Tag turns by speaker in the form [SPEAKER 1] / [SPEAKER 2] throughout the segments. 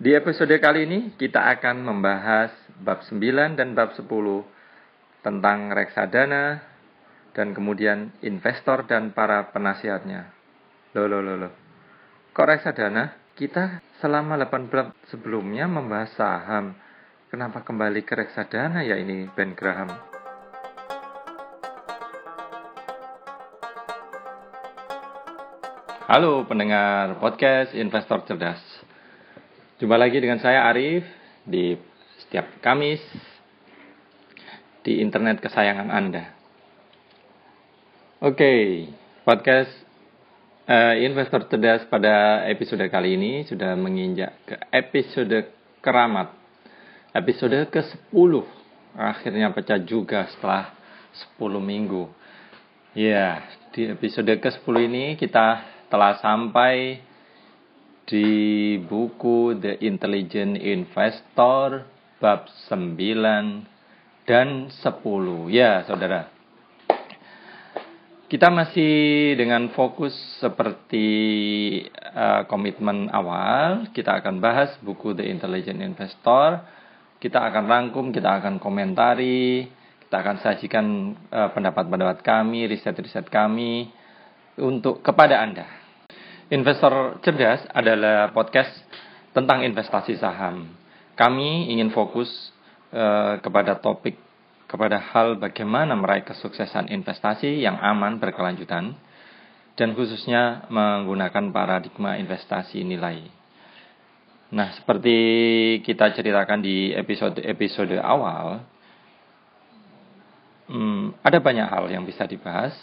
[SPEAKER 1] Di episode kali ini kita akan membahas bab 9 dan bab 10 tentang reksadana dan kemudian investor dan para penasihatnya. Loh, loh, loh, loh. Kok reksadana? Kita selama 8 bab sebelumnya membahas saham. Kenapa kembali ke reksadana ya ini Ben Graham? Halo pendengar podcast Investor Cerdas. Jumpa lagi dengan saya Arif di setiap Kamis di internet kesayangan Anda. Oke, podcast uh, Investor Cerdas pada episode kali ini sudah menginjak ke episode keramat. Episode ke-10 akhirnya pecah juga setelah 10 minggu. Ya, di episode ke-10 ini kita telah sampai di buku The Intelligent Investor bab 9 dan 10. Ya, Saudara. Kita masih dengan fokus seperti uh, komitmen awal, kita akan bahas buku The Intelligent Investor. Kita akan rangkum, kita akan komentari, kita akan sajikan uh, pendapat-pendapat kami, riset-riset kami untuk kepada Anda. Investor Cerdas adalah podcast tentang investasi saham. Kami ingin fokus uh, kepada topik kepada hal bagaimana meraih kesuksesan investasi yang aman berkelanjutan dan khususnya menggunakan paradigma investasi nilai. Nah, seperti kita ceritakan di episode-episode awal, hmm, ada banyak hal yang bisa dibahas,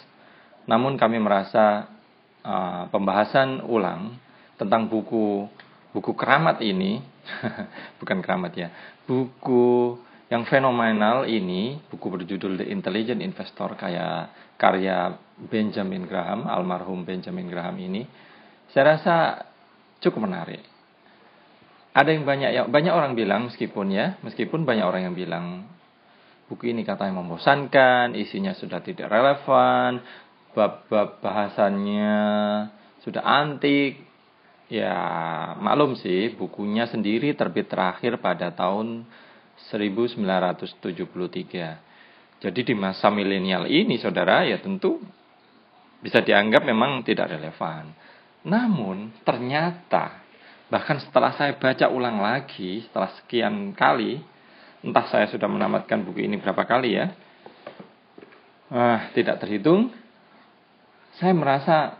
[SPEAKER 1] namun kami merasa uh, pembahasan ulang tentang buku buku keramat ini, bukan keramat ya, buku yang fenomenal ini, buku berjudul The Intelligent Investor kayak karya Benjamin Graham, almarhum Benjamin Graham ini, saya rasa cukup menarik. Ada yang banyak yang banyak orang bilang meskipun ya, meskipun banyak orang yang bilang buku ini katanya membosankan, isinya sudah tidak relevan, bab-bab bahasannya sudah antik. Ya, maklum sih, bukunya sendiri terbit terakhir pada tahun 1973. Jadi di masa milenial ini, saudara, ya tentu bisa dianggap memang tidak relevan. Namun, ternyata, bahkan setelah saya baca ulang lagi, setelah sekian kali, entah saya sudah menamatkan buku ini berapa kali ya, ah, tidak terhitung, saya merasa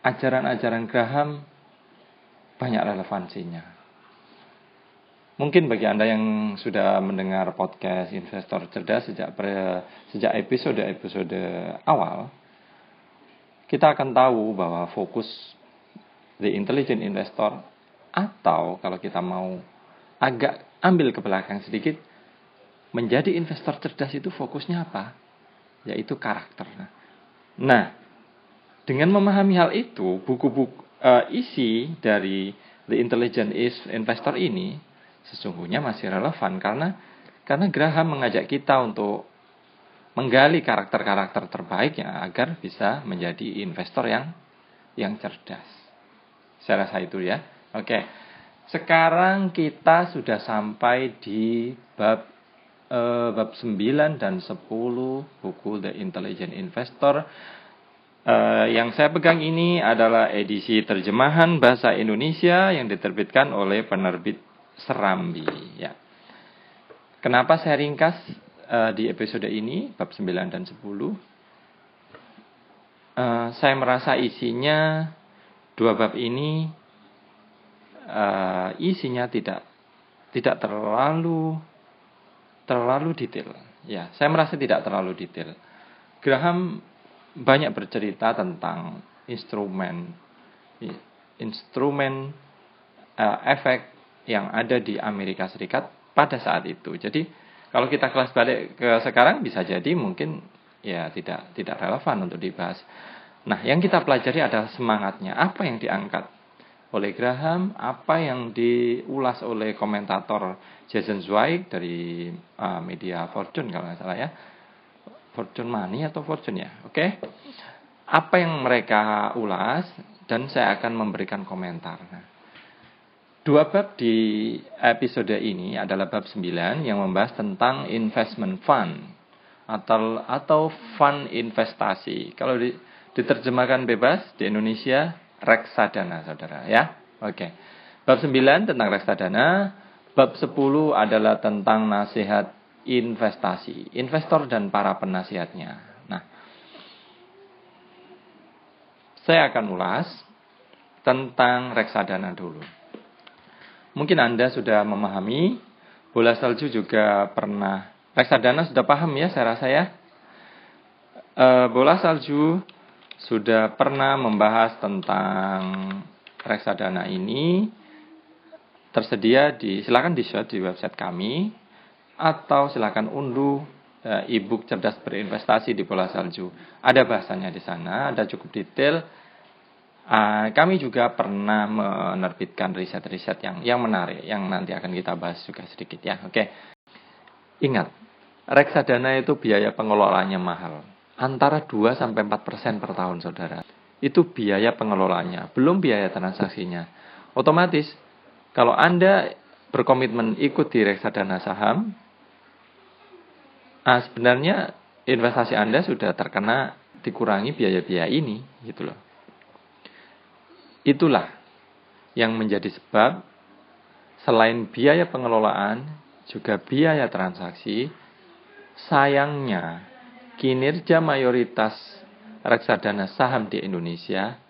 [SPEAKER 1] ajaran-ajaran Graham banyak relevansinya. Mungkin bagi Anda yang sudah mendengar podcast Investor Cerdas sejak sejak episode-episode awal, kita akan tahu bahwa fokus The Intelligent Investor atau kalau kita mau agak ambil ke belakang sedikit, menjadi investor cerdas itu fokusnya apa? Yaitu karakter. Nah, dengan memahami hal itu, buku-buku uh, isi dari The Intelligent Investor ini sesungguhnya masih relevan karena karena Graham mengajak kita untuk menggali karakter-karakter terbaiknya agar bisa menjadi investor yang yang cerdas. Saya rasa itu ya. Oke. Sekarang kita sudah sampai di bab uh, bab 9 dan 10 buku The Intelligent Investor Uh, yang saya pegang ini adalah edisi terjemahan bahasa Indonesia yang diterbitkan oleh penerbit Serambi. Ya. Kenapa saya ringkas uh, di episode ini, bab 9 dan 10? Uh, eh, saya merasa isinya dua bab ini uh, isinya tidak tidak terlalu terlalu detail. Ya, saya merasa tidak terlalu detail. Graham banyak bercerita tentang instrumen instrumen uh, efek yang ada di Amerika Serikat pada saat itu. Jadi kalau kita kelas balik ke sekarang bisa jadi mungkin ya tidak tidak relevan untuk dibahas. Nah, yang kita pelajari adalah semangatnya. Apa yang diangkat oleh Graham, apa yang diulas oleh komentator Jason Zweig dari uh, media Fortune kalau nggak salah ya Fortune Money atau Fortune ya. Oke. Okay? Apa yang mereka ulas dan saya akan memberikan komentar. Nah, Dua bab di episode ini adalah bab 9 yang membahas tentang investment fund atau atau fund investasi. Kalau di, diterjemahkan bebas di Indonesia reksadana, Saudara, ya. Oke. Bab 9 tentang reksadana, bab 10 adalah tentang nasihat investasi, investor dan para penasihatnya. Nah, saya akan ulas tentang reksadana dulu. Mungkin Anda sudah memahami, bola salju juga pernah, reksadana sudah paham ya saya rasa ya. E, bola salju sudah pernah membahas tentang reksadana ini, tersedia di, silakan di share di website kami, atau silakan unduh e, e-book cerdas berinvestasi di bola salju. Ada bahasanya di sana, ada cukup detail Uh, kami juga pernah menerbitkan riset-riset yang yang menarik yang nanti akan kita bahas juga sedikit ya. Oke. Ingat, reksadana itu biaya pengelolaannya mahal. Antara 2 sampai 4% per tahun, Saudara. Itu biaya pengelolaannya, belum biaya transaksinya. Otomatis kalau Anda berkomitmen ikut di reksadana saham, ah, sebenarnya investasi Anda sudah terkena dikurangi biaya-biaya ini, gitu loh. Itulah yang menjadi sebab selain biaya pengelolaan juga biaya transaksi, sayangnya kinerja mayoritas reksadana saham di Indonesia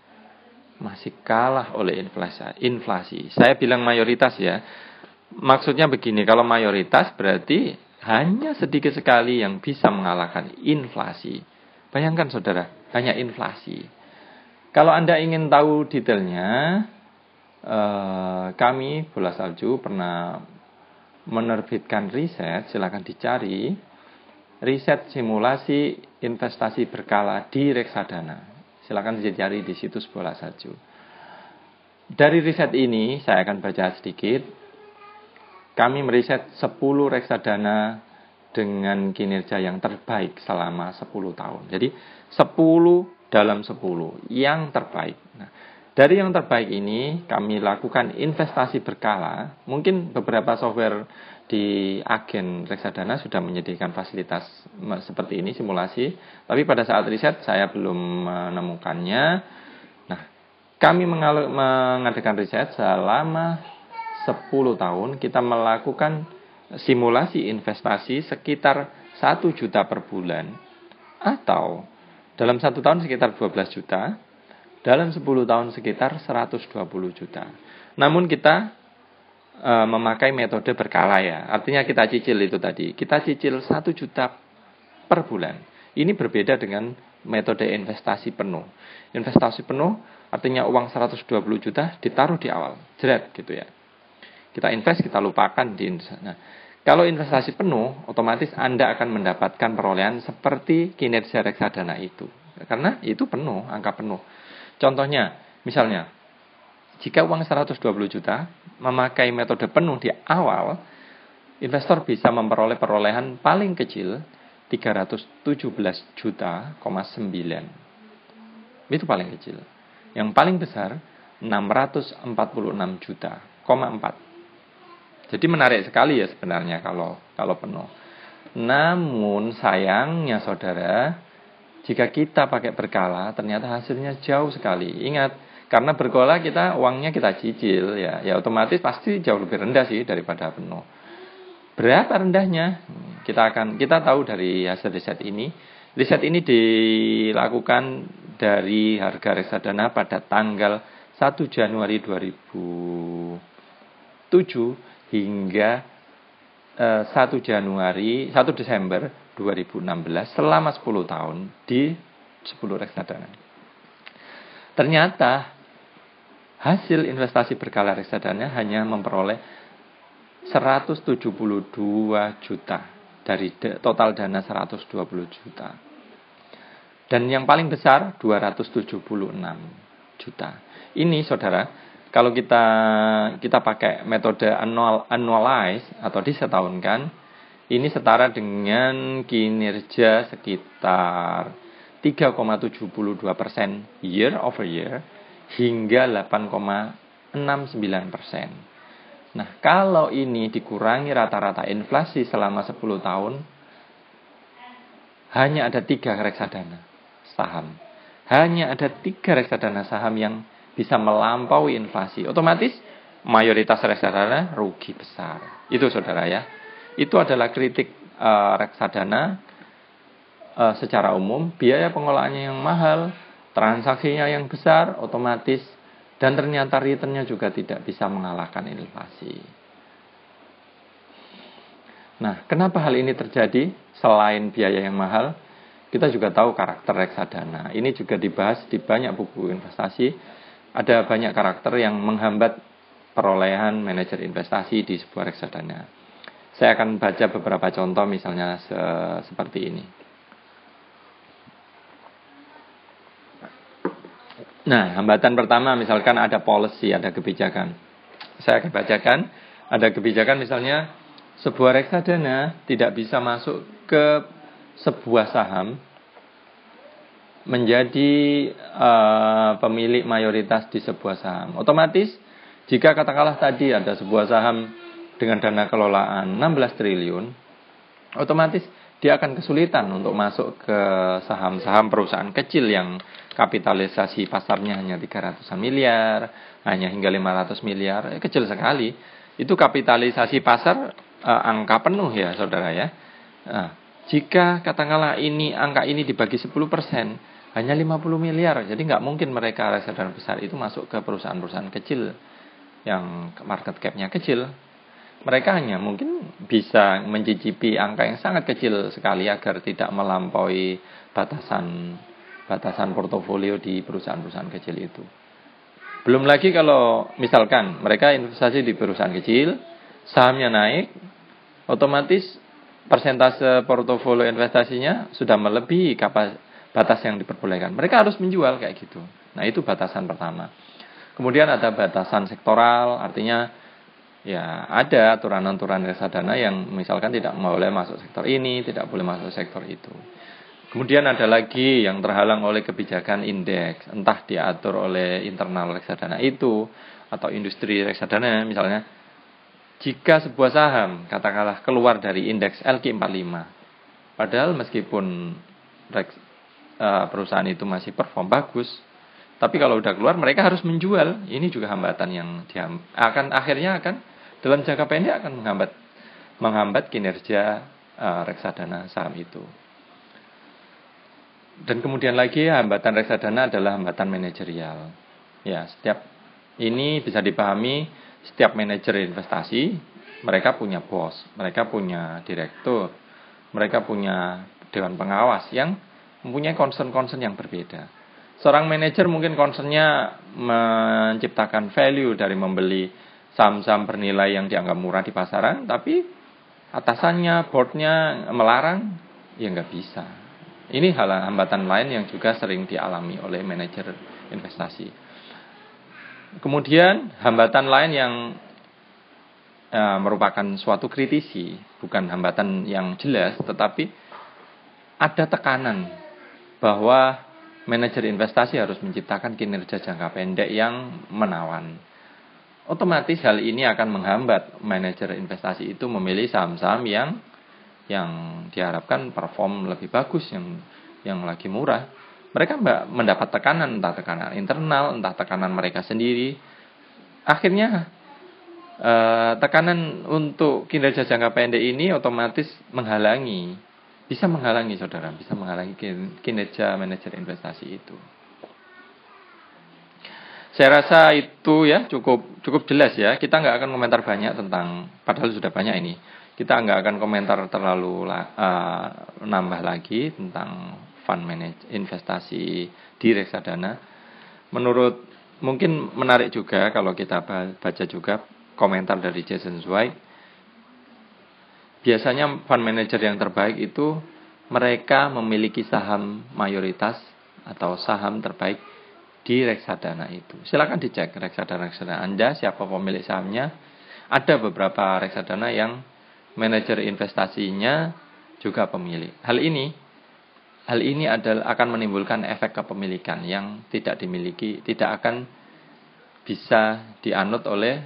[SPEAKER 1] masih kalah oleh inflasi. Saya bilang mayoritas ya. Maksudnya begini, kalau mayoritas berarti hanya sedikit sekali yang bisa mengalahkan inflasi. Bayangkan saudara, hanya inflasi. Kalau Anda ingin tahu detailnya, eh, kami Bola Salju pernah menerbitkan riset, silakan dicari, riset simulasi investasi berkala di reksadana. Silakan dicari di situs Bola Salju. Dari riset ini, saya akan baca sedikit. Kami meriset 10 reksadana dengan kinerja yang terbaik selama 10 tahun. Jadi 10 dalam 10 yang terbaik. Nah, dari yang terbaik ini kami lakukan investasi berkala. Mungkin beberapa software di agen reksadana sudah menyediakan fasilitas seperti ini simulasi, tapi pada saat riset saya belum menemukannya. Nah, kami mengadakan riset selama 10 tahun kita melakukan simulasi investasi sekitar 1 juta per bulan atau dalam satu tahun sekitar 12 juta, dalam 10 tahun sekitar 120 juta. Namun kita e, memakai metode berkala ya, artinya kita cicil itu tadi. Kita cicil 1 juta per bulan. Ini berbeda dengan metode investasi penuh. Investasi penuh artinya uang 120 juta ditaruh di awal, jerat gitu ya. Kita invest, kita lupakan di nah, kalau investasi penuh, otomatis Anda akan mendapatkan perolehan seperti kinerja reksadana itu. Karena itu penuh, angka penuh. Contohnya, misalnya, jika uang 120 juta memakai metode penuh di awal, investor bisa memperoleh perolehan paling kecil 317 juta, 9. Itu paling kecil. Yang paling besar 646 juta, 4. Jadi menarik sekali ya sebenarnya kalau kalau penuh. Namun sayangnya saudara, jika kita pakai berkala ternyata hasilnya jauh sekali. Ingat, karena berkala kita uangnya kita cicil ya, ya otomatis pasti jauh lebih rendah sih daripada penuh. Berapa rendahnya? Kita akan kita tahu dari hasil riset ini. Riset ini dilakukan dari harga reksadana pada tanggal 1 Januari 2007 hingga eh, 1 Januari, 1 Desember 2016 selama 10 tahun di 10 reksadana. Ternyata hasil investasi berkala reksadana hanya memperoleh 172 juta dari total dana 120 juta. Dan yang paling besar 276 juta. Ini saudara, kalau kita kita pakai metode annual annualize atau disetahunkan, ini setara dengan kinerja sekitar 3,72 persen year over year hingga 8,69 persen. Nah, kalau ini dikurangi rata-rata inflasi selama 10 tahun, hanya ada tiga reksadana saham. Hanya ada tiga reksadana saham yang bisa melampaui inflasi. Otomatis mayoritas reksadana rugi besar. Itu saudara ya. Itu adalah kritik uh, reksadana uh, secara umum. Biaya pengolahannya yang mahal, transaksinya yang besar, otomatis dan ternyata returnnya juga tidak bisa mengalahkan inflasi. Nah, kenapa hal ini terjadi? Selain biaya yang mahal, kita juga tahu karakter reksadana. Ini juga dibahas di banyak buku investasi. Ada banyak karakter yang menghambat perolehan manajer investasi di sebuah reksadana. Saya akan baca beberapa contoh misalnya se seperti ini. Nah, hambatan pertama misalkan ada policy, ada kebijakan. Saya akan bacakan, ada kebijakan misalnya sebuah reksadana tidak bisa masuk ke sebuah saham menjadi uh, pemilik mayoritas di sebuah saham. Otomatis jika katakanlah tadi ada sebuah saham dengan dana kelolaan 16 triliun, otomatis dia akan kesulitan untuk masuk ke saham-saham perusahaan kecil yang kapitalisasi pasarnya hanya 300 miliar, hanya hingga 500 miliar, eh, kecil sekali. Itu kapitalisasi pasar eh, angka penuh ya saudara ya. Nah, jika katakanlah ini angka ini dibagi 10 persen, hanya 50 miliar. Jadi nggak mungkin mereka reksadana besar itu masuk ke perusahaan-perusahaan kecil yang market capnya kecil mereka hanya mungkin bisa mencicipi angka yang sangat kecil sekali agar tidak melampaui batasan batasan portofolio di perusahaan-perusahaan kecil itu. Belum lagi kalau misalkan mereka investasi di perusahaan kecil, sahamnya naik, otomatis persentase portofolio investasinya sudah melebihi kapas, batas yang diperbolehkan. Mereka harus menjual kayak gitu. Nah, itu batasan pertama. Kemudian ada batasan sektoral, artinya ya ada aturan-aturan reksadana yang misalkan tidak boleh masuk sektor ini, tidak boleh masuk sektor itu. Kemudian ada lagi yang terhalang oleh kebijakan indeks, entah diatur oleh internal reksadana itu atau industri reksadana misalnya. Jika sebuah saham katakanlah keluar dari indeks LQ45, padahal meskipun eh, perusahaan itu masih perform bagus, tapi kalau udah keluar mereka harus menjual. Ini juga hambatan yang akan akhirnya akan dalam jangka pendek akan menghambat menghambat kinerja uh, reksadana saham itu. Dan kemudian lagi hambatan reksadana adalah hambatan manajerial. Ya, setiap ini bisa dipahami setiap manajer investasi mereka punya bos, mereka punya direktur, mereka punya dewan pengawas yang mempunyai concern-concern yang berbeda. Seorang manajer mungkin concernnya menciptakan value dari membeli saham-saham bernilai yang dianggap murah di pasaran, tapi atasannya, boardnya melarang, ya nggak bisa. Ini hal hambatan lain yang juga sering dialami oleh manajer investasi. Kemudian hambatan lain yang e, merupakan suatu kritisi, bukan hambatan yang jelas, tetapi ada tekanan bahwa manajer investasi harus menciptakan kinerja jangka pendek yang menawan otomatis hal ini akan menghambat manajer investasi itu memilih saham-saham yang yang diharapkan perform lebih bagus yang yang lagi murah. Mereka mendapat tekanan entah tekanan internal, entah tekanan mereka sendiri. Akhirnya eh, tekanan untuk kinerja jangka pendek ini otomatis menghalangi, bisa menghalangi saudara, bisa menghalangi kinerja manajer investasi itu. Saya rasa itu ya cukup cukup jelas ya. Kita nggak akan komentar banyak tentang, padahal sudah banyak ini. Kita nggak akan komentar terlalu uh, nambah lagi tentang fund manage investasi di reksadana. Menurut mungkin menarik juga kalau kita baca juga komentar dari Jason Zweig. Biasanya fund manager yang terbaik itu mereka memiliki saham mayoritas atau saham terbaik di reksadana itu. Silakan dicek reksadana-reksadana Anda, siapa pemilik sahamnya. Ada beberapa reksadana yang manajer investasinya juga pemilik. Hal ini hal ini adalah akan menimbulkan efek kepemilikan yang tidak dimiliki, tidak akan bisa dianut oleh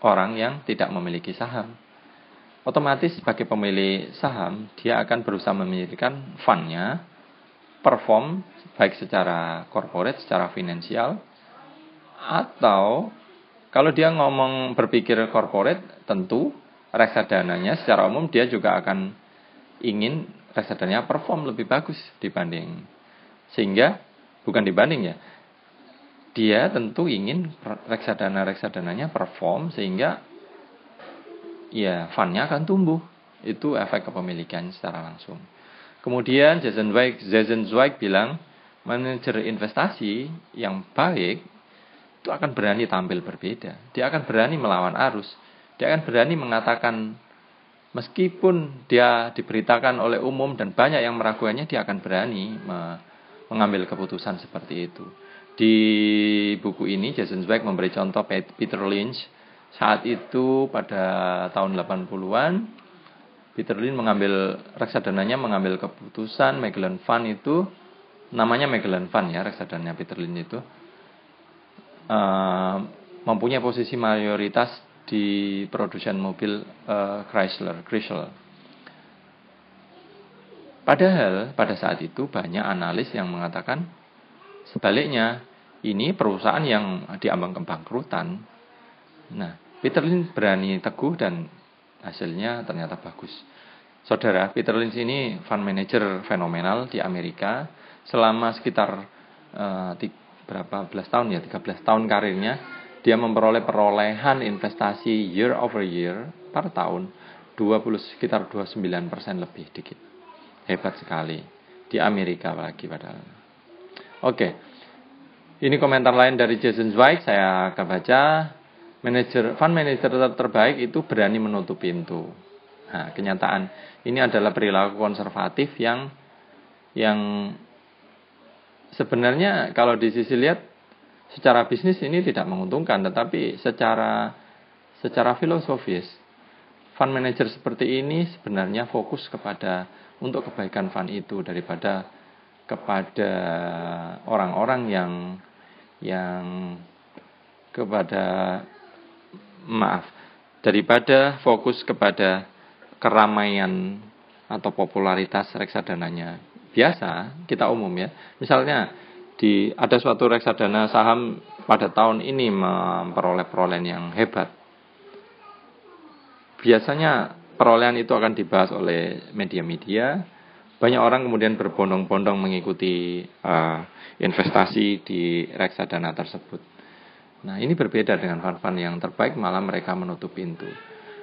[SPEAKER 1] orang yang tidak memiliki saham. Otomatis sebagai pemilik saham, dia akan berusaha memilihkan fundnya, perform baik secara corporate, secara finansial, atau kalau dia ngomong berpikir corporate, tentu reksadananya secara umum dia juga akan ingin reksadanya perform lebih bagus dibanding. Sehingga, bukan dibanding ya, dia tentu ingin reksadana-reksadananya perform sehingga ya fundnya akan tumbuh. Itu efek kepemilikan secara langsung. Kemudian Jason Zweig, Jason Zweig bilang manajer investasi yang baik itu akan berani tampil berbeda. Dia akan berani melawan arus. Dia akan berani mengatakan meskipun dia diberitakan oleh umum dan banyak yang meragukannya, dia akan berani mengambil keputusan seperti itu. Di buku ini Jason Zweig memberi contoh Peter Lynch. Saat itu pada tahun 80-an Peter Lynch mengambil reksadananya mengambil keputusan Magellan Fund itu namanya Magellan Fund ya reksadana Peter Lynch itu uh, mempunyai posisi mayoritas di produsen mobil uh, Chrysler Chrysler. Padahal pada saat itu banyak analis yang mengatakan Sebaliknya, ini perusahaan yang diambang kebangkrutan. Nah, Peter Lynch berani teguh dan hasilnya ternyata bagus. Saudara, Peter Lynch ini fund manager fenomenal di Amerika selama sekitar uh, berapa belas tahun ya, 13 tahun karirnya dia memperoleh perolehan investasi year over year per tahun 20 sekitar 29% lebih dikit. Hebat sekali di Amerika lagi padahal. Oke. Ini komentar lain dari Jason Zweig, saya akan baca. Manager, fund manager terbaik itu berani menutup pintu. Nah, kenyataan ini adalah perilaku konservatif yang yang sebenarnya kalau di sisi lihat secara bisnis ini tidak menguntungkan, tetapi secara secara filosofis fund manager seperti ini sebenarnya fokus kepada untuk kebaikan fund itu daripada kepada orang-orang yang yang kepada maaf daripada fokus kepada keramaian atau popularitas reksadananya. Biasa kita umum ya. Misalnya di ada suatu reksadana saham pada tahun ini memperoleh perolehan yang hebat biasanya perolehan itu akan dibahas oleh media-media banyak orang kemudian berbondong-bondong mengikuti uh, investasi di reksadana tersebut. Nah, ini berbeda dengan fund-fund yang terbaik, malah mereka menutup pintu.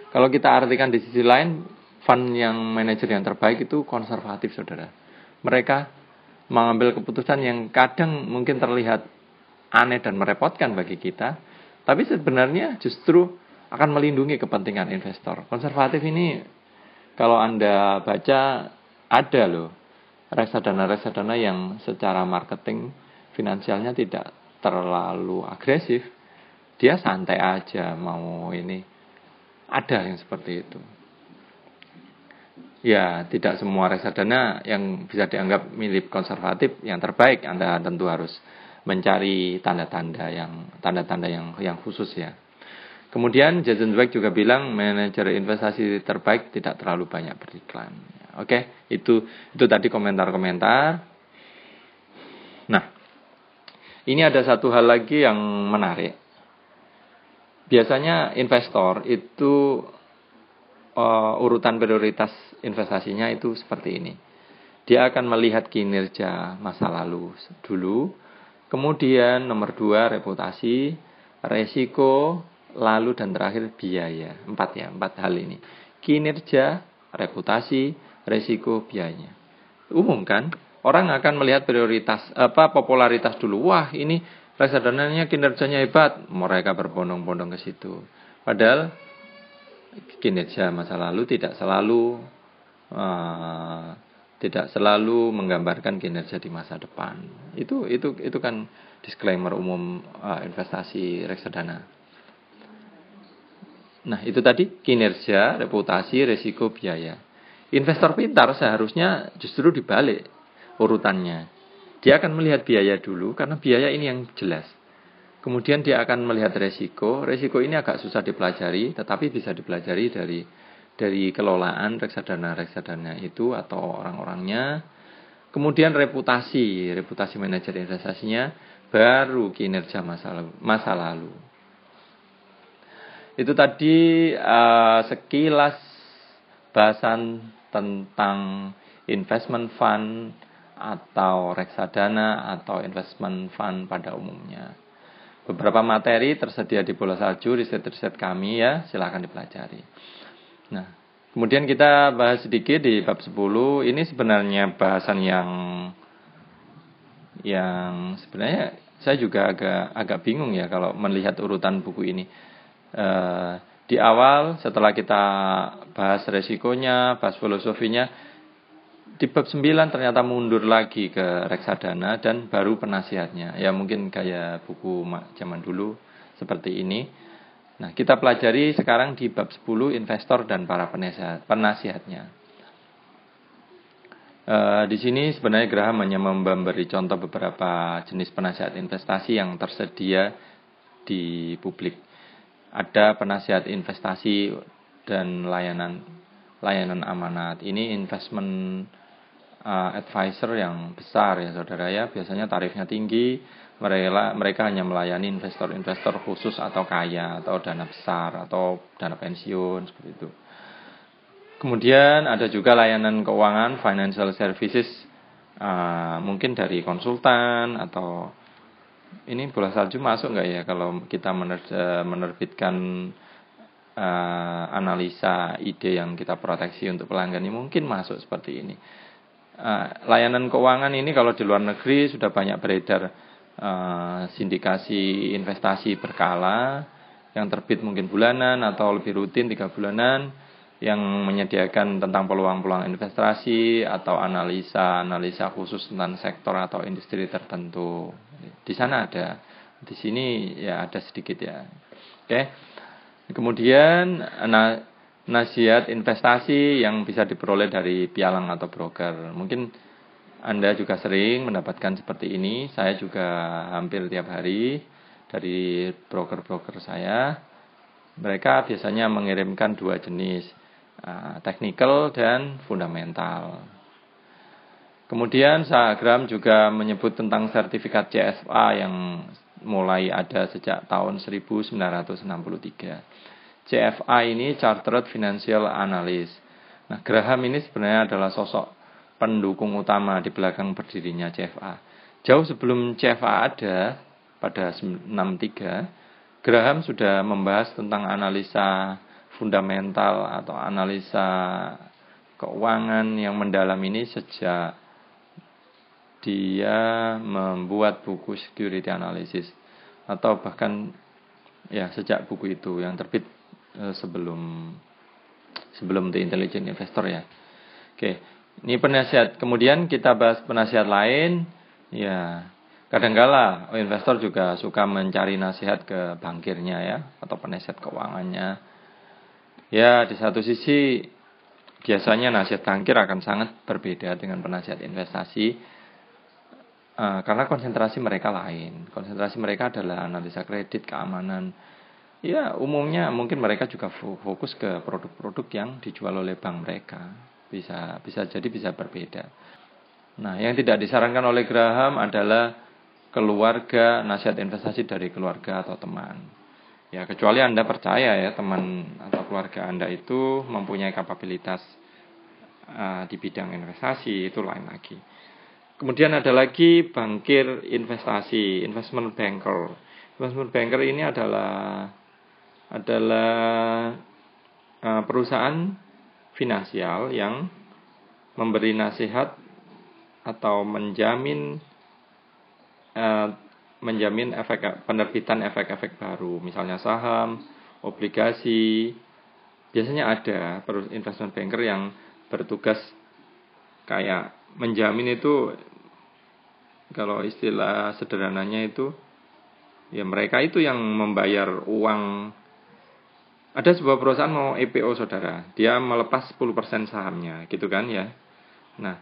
[SPEAKER 1] Kalau kita artikan di sisi lain, fund yang manajer yang terbaik itu konservatif, saudara. Mereka mengambil keputusan yang kadang mungkin terlihat aneh dan merepotkan bagi kita, tapi sebenarnya justru akan melindungi kepentingan investor. Konservatif ini, kalau Anda baca ada loh reksadana-reksadana yang secara marketing finansialnya tidak terlalu agresif. Dia santai aja mau ini. Ada yang seperti itu. Ya, tidak semua reksadana yang bisa dianggap milik konservatif yang terbaik. Anda tentu harus mencari tanda-tanda yang tanda-tanda yang yang khusus ya. Kemudian Jason Zweig juga bilang manajer investasi terbaik tidak terlalu banyak beriklan. Oke, itu itu tadi komentar-komentar. Nah, ini ada satu hal lagi yang menarik. Biasanya investor itu uh, urutan prioritas investasinya itu seperti ini. Dia akan melihat kinerja masa lalu dulu, kemudian nomor dua reputasi, resiko, lalu dan terakhir biaya. Empat ya, empat hal ini. Kinerja, reputasi, resiko biayanya. Umum kan? Orang akan melihat prioritas apa popularitas dulu. Wah, ini reksadananya kinerjanya hebat, mereka berbondong-bondong ke situ. Padahal kinerja masa lalu tidak selalu uh, tidak selalu menggambarkan kinerja di masa depan. Itu itu itu kan disclaimer umum uh, investasi reksadana. Nah, itu tadi kinerja, reputasi, resiko, biaya. Investor pintar seharusnya justru dibalik urutannya. Dia akan melihat biaya dulu karena biaya ini yang jelas. Kemudian dia akan melihat resiko. Resiko ini agak susah dipelajari, tetapi bisa dipelajari dari dari kelolaan reksadana-reksadana itu atau orang-orangnya. Kemudian reputasi, reputasi manajer investasinya, baru kinerja masa lalu. Masa lalu. Itu tadi uh, sekilas bahasan tentang investment fund atau reksadana atau investment fund pada umumnya. Beberapa materi tersedia di bola salju riset-riset kami ya, silahkan dipelajari. Nah, kemudian kita bahas sedikit di bab 10. Ini sebenarnya bahasan yang yang sebenarnya saya juga agak agak bingung ya kalau melihat urutan buku ini. E, di awal setelah kita bahas resikonya, bahas filosofinya, di bab 9 ternyata mundur lagi ke reksadana dan baru penasihatnya. Ya mungkin kayak buku zaman dulu seperti ini. Nah, kita pelajari sekarang di bab 10 investor dan para penasihat, penasihatnya. E, di sini sebenarnya Graham hanya memberi contoh beberapa jenis penasihat investasi yang tersedia di publik. Ada penasihat investasi dan layanan layanan amanat. Ini investment uh, advisor yang besar ya saudara ya. Biasanya tarifnya tinggi mereka mereka hanya melayani investor-investor khusus atau kaya atau dana besar atau dana pensiun seperti itu. Kemudian ada juga layanan keuangan financial services uh, mungkin dari konsultan atau ini bola salju masuk nggak ya kalau kita menerbitkan uh, analisa ide yang kita proteksi untuk pelanggan ini? Mungkin masuk seperti ini layanan keuangan ini kalau di luar negeri sudah banyak beredar uh, sindikasi investasi berkala yang terbit mungkin bulanan atau lebih rutin tiga bulanan yang menyediakan tentang peluang-peluang investasi atau analisa-analisa khusus tentang sektor atau industri tertentu. Di sana ada, di sini ya ada sedikit ya. Oke. Kemudian nah, nasihat investasi yang bisa diperoleh dari pialang atau broker. Mungkin Anda juga sering mendapatkan seperti ini. Saya juga hampir tiap hari dari broker-broker saya. Mereka biasanya mengirimkan dua jenis, uh, technical dan fundamental. Kemudian Sagram juga menyebut tentang sertifikat CSA yang mulai ada sejak tahun 1963. CFA ini Chartered Financial Analyst. Nah, Graham ini sebenarnya adalah sosok pendukung utama di belakang berdirinya CFA. Jauh sebelum CFA ada pada 63, Graham sudah membahas tentang analisa fundamental atau analisa keuangan yang mendalam ini sejak dia membuat buku security analysis atau bahkan ya sejak buku itu yang terbit sebelum sebelum The Intelligent Investor ya. Oke, ini penasihat. Kemudian kita bahas penasihat lain. Ya, kadangkala investor juga suka mencari nasihat ke bankirnya ya atau penasihat keuangannya. Ya, di satu sisi biasanya nasihat bankir akan sangat berbeda dengan penasihat investasi uh, karena konsentrasi mereka lain. Konsentrasi mereka adalah analisa kredit, keamanan, Ya, umumnya mungkin mereka juga fokus ke produk-produk yang dijual oleh bank mereka. Bisa bisa jadi bisa berbeda. Nah, yang tidak disarankan oleh Graham adalah keluarga, nasihat investasi dari keluarga atau teman. Ya, kecuali Anda percaya ya teman atau keluarga Anda itu mempunyai kapabilitas uh, di bidang investasi, itu lain lagi. Kemudian ada lagi bankir investasi, investment banker. Investment banker ini adalah adalah uh, perusahaan finansial yang memberi nasihat atau menjamin uh, menjamin efek penerbitan efek-efek baru, misalnya saham, obligasi. Biasanya ada investment banker yang bertugas kayak menjamin itu kalau istilah sederhananya itu ya mereka itu yang membayar uang ada sebuah perusahaan mau IPO saudara, dia melepas 10% sahamnya, gitu kan ya. Nah,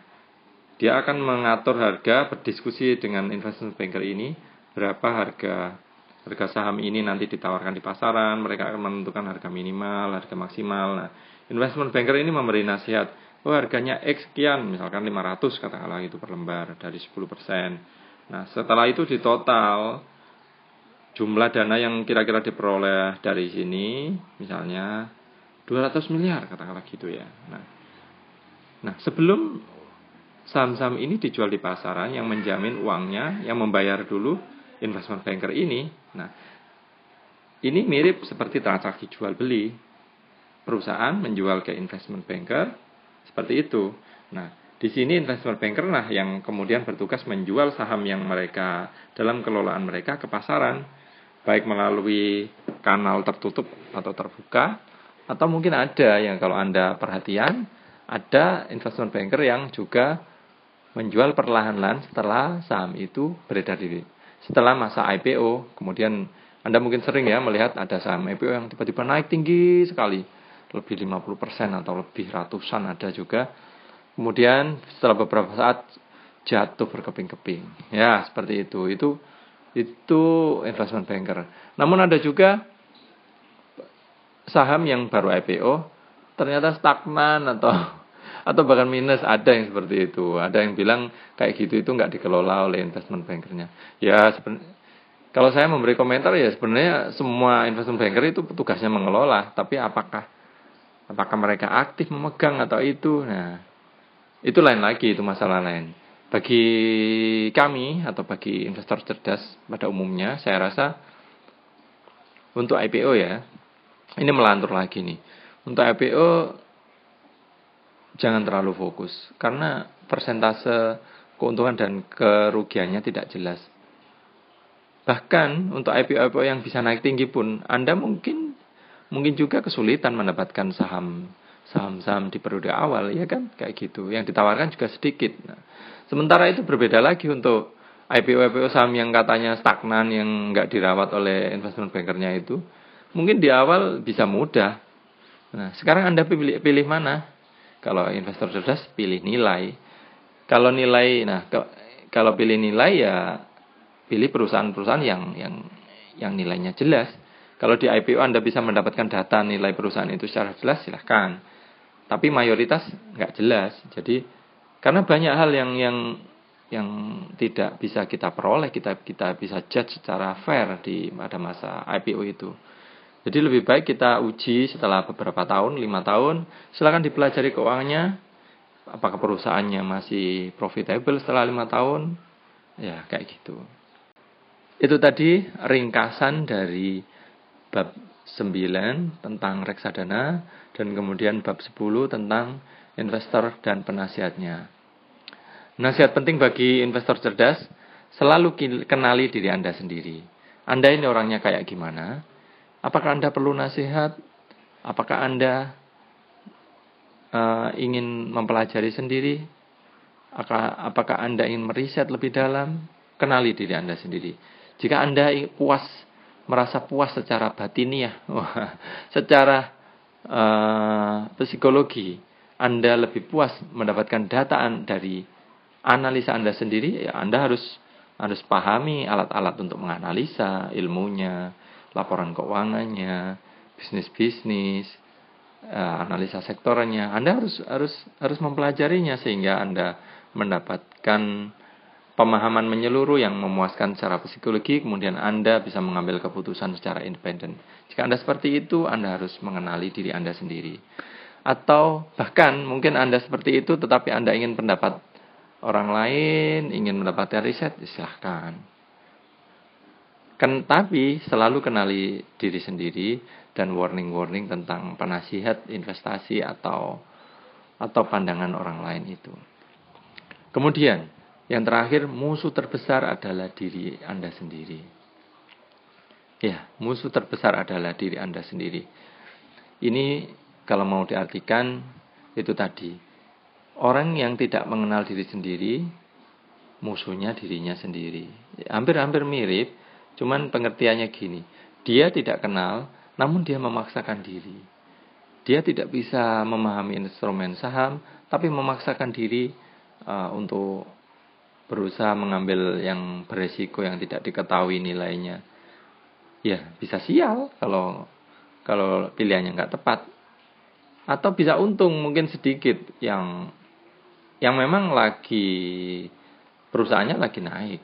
[SPEAKER 1] dia akan mengatur harga, berdiskusi dengan investment banker ini, berapa harga harga saham ini nanti ditawarkan di pasaran, mereka akan menentukan harga minimal, harga maksimal. Nah, investment banker ini memberi nasihat, oh harganya X sekian, misalkan 500 katakanlah itu per lembar dari 10%. Nah, setelah itu di total jumlah dana yang kira-kira diperoleh dari sini misalnya 200 miliar katakanlah gitu ya. Nah, nah sebelum saham-saham ini dijual di pasaran yang menjamin uangnya, yang membayar dulu investment banker ini. Nah, ini mirip seperti transaksi jual beli. Perusahaan menjual ke investment banker seperti itu. Nah, di sini investment banker lah yang kemudian bertugas menjual saham yang mereka dalam kelolaan mereka ke pasaran, baik melalui kanal tertutup atau terbuka, atau mungkin ada yang kalau Anda perhatian, ada investment banker yang juga menjual perlahan-lahan setelah saham itu beredar di setelah masa IPO, kemudian Anda mungkin sering ya melihat ada saham IPO yang tiba-tiba naik tinggi sekali, lebih 50% atau lebih ratusan ada juga. Kemudian setelah beberapa saat jatuh berkeping-keping. Ya, seperti itu. Itu itu investment banker. Namun ada juga saham yang baru IPO ternyata stagnan atau atau bahkan minus. Ada yang seperti itu. Ada yang bilang kayak gitu itu nggak dikelola oleh investment bankernya. Ya kalau saya memberi komentar ya sebenarnya semua investment banker itu tugasnya mengelola. Tapi apakah apakah mereka aktif memegang atau itu? Nah itu lain lagi itu masalah lain bagi kami atau bagi investor cerdas pada umumnya saya rasa untuk IPO ya ini melantur lagi nih untuk IPO jangan terlalu fokus karena persentase keuntungan dan kerugiannya tidak jelas. Bahkan untuk IPO-IPO yang bisa naik tinggi pun Anda mungkin mungkin juga kesulitan mendapatkan saham saham-saham di periode awal ya kan kayak gitu. Yang ditawarkan juga sedikit. Nah, sementara itu berbeda lagi untuk IPO-IPO saham yang katanya stagnan yang nggak dirawat oleh investment bankernya itu mungkin di awal bisa mudah. Nah, sekarang Anda pilih pilih mana? Kalau investor cerdas pilih nilai. Kalau nilai, nah kalau pilih nilai ya pilih perusahaan-perusahaan yang yang yang nilainya jelas. Kalau di IPO Anda bisa mendapatkan data nilai perusahaan itu secara jelas silahkan. Tapi mayoritas nggak jelas. Jadi karena banyak hal yang yang yang tidak bisa kita peroleh, kita kita bisa judge secara fair di pada masa IPO itu. Jadi lebih baik kita uji setelah beberapa tahun, lima tahun, silakan dipelajari keuangannya, apakah perusahaannya masih profitable setelah lima tahun, ya kayak gitu. Itu tadi ringkasan dari bab 9 tentang reksadana dan kemudian bab 10 tentang investor dan penasihatnya. Nasihat penting bagi investor cerdas, selalu kenali diri Anda sendiri. Anda ini orangnya kayak gimana? Apakah Anda perlu nasihat? Apakah Anda uh, ingin mempelajari sendiri? Apakah, Anda ingin meriset lebih dalam? Kenali diri Anda sendiri. Jika Anda puas, merasa puas secara batiniah, secara uh, psikologi, Anda lebih puas mendapatkan data dari analisa Anda sendiri, ya Anda harus harus pahami alat-alat untuk menganalisa ilmunya, laporan keuangannya, bisnis-bisnis, eh, analisa sektornya. Anda harus harus harus mempelajarinya sehingga Anda mendapatkan pemahaman menyeluruh yang memuaskan secara psikologi, kemudian Anda bisa mengambil keputusan secara independen. Jika Anda seperti itu, Anda harus mengenali diri Anda sendiri. Atau bahkan mungkin Anda seperti itu tetapi Anda ingin pendapat orang lain, ingin mendapatkan riset, silahkan. Kan, tapi selalu kenali diri sendiri dan warning-warning tentang penasihat investasi atau atau pandangan orang lain itu. Kemudian, yang terakhir, musuh terbesar adalah diri Anda sendiri. Ya, musuh terbesar adalah diri Anda sendiri. Ini kalau mau diartikan itu tadi. Orang yang tidak mengenal diri sendiri, musuhnya dirinya sendiri. Hampir-hampir mirip, Cuman pengertiannya gini, dia tidak kenal, namun dia memaksakan diri. Dia tidak bisa memahami instrumen saham, tapi memaksakan diri uh, untuk berusaha mengambil yang beresiko yang tidak diketahui nilainya. ya bisa sial kalau kalau pilihannya nggak tepat atau bisa untung mungkin sedikit yang yang memang lagi perusahaannya lagi naik.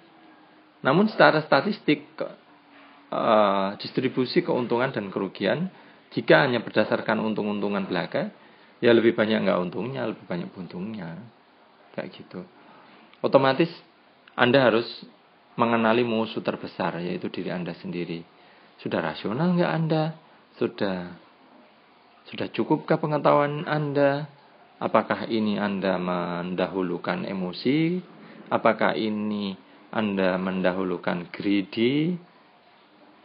[SPEAKER 1] Namun secara statistik uh, distribusi keuntungan dan kerugian jika hanya berdasarkan untung-untungan belaka ya lebih banyak nggak untungnya, lebih banyak untungnya kayak gitu. Otomatis Anda harus mengenali musuh terbesar yaitu diri Anda sendiri. Sudah rasional nggak Anda? Sudah sudah cukupkah pengetahuan Anda? Apakah ini Anda mendahulukan emosi? Apakah ini Anda mendahulukan greedy?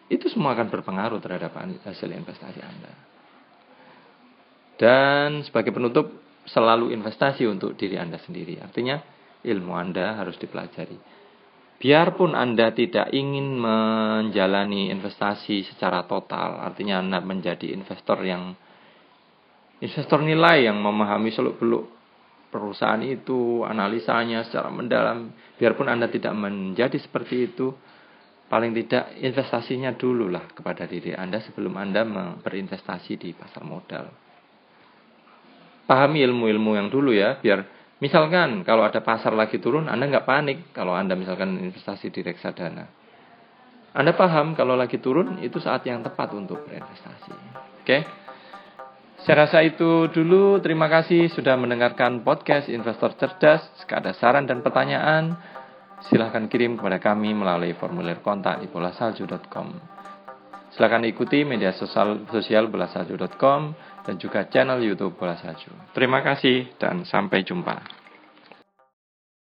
[SPEAKER 1] Itu semua akan berpengaruh terhadap hasil investasi Anda. Dan sebagai penutup, selalu investasi untuk diri Anda sendiri. Artinya, ilmu Anda harus dipelajari. Biarpun Anda tidak ingin menjalani investasi secara total, artinya Anda menjadi investor yang investor nilai yang memahami seluk-beluk perusahaan itu, analisanya secara mendalam, biarpun Anda tidak menjadi seperti itu, paling tidak investasinya dulu lah kepada diri Anda sebelum Anda berinvestasi di pasar modal. Pahami ilmu-ilmu yang dulu ya, biar Misalkan kalau ada pasar lagi turun, Anda nggak panik kalau Anda misalkan investasi di reksadana. Anda paham kalau lagi turun itu saat yang tepat untuk berinvestasi. Oke? Saya rasa itu dulu. Terima kasih sudah mendengarkan podcast Investor Cerdas. Jika ada saran dan pertanyaan, silahkan kirim kepada kami melalui formulir kontak di bolasalju.com. Silahkan ikuti media sosial, sosial bolasalju.com dan juga channel YouTube Bola Salju. Terima kasih dan sampai jumpa.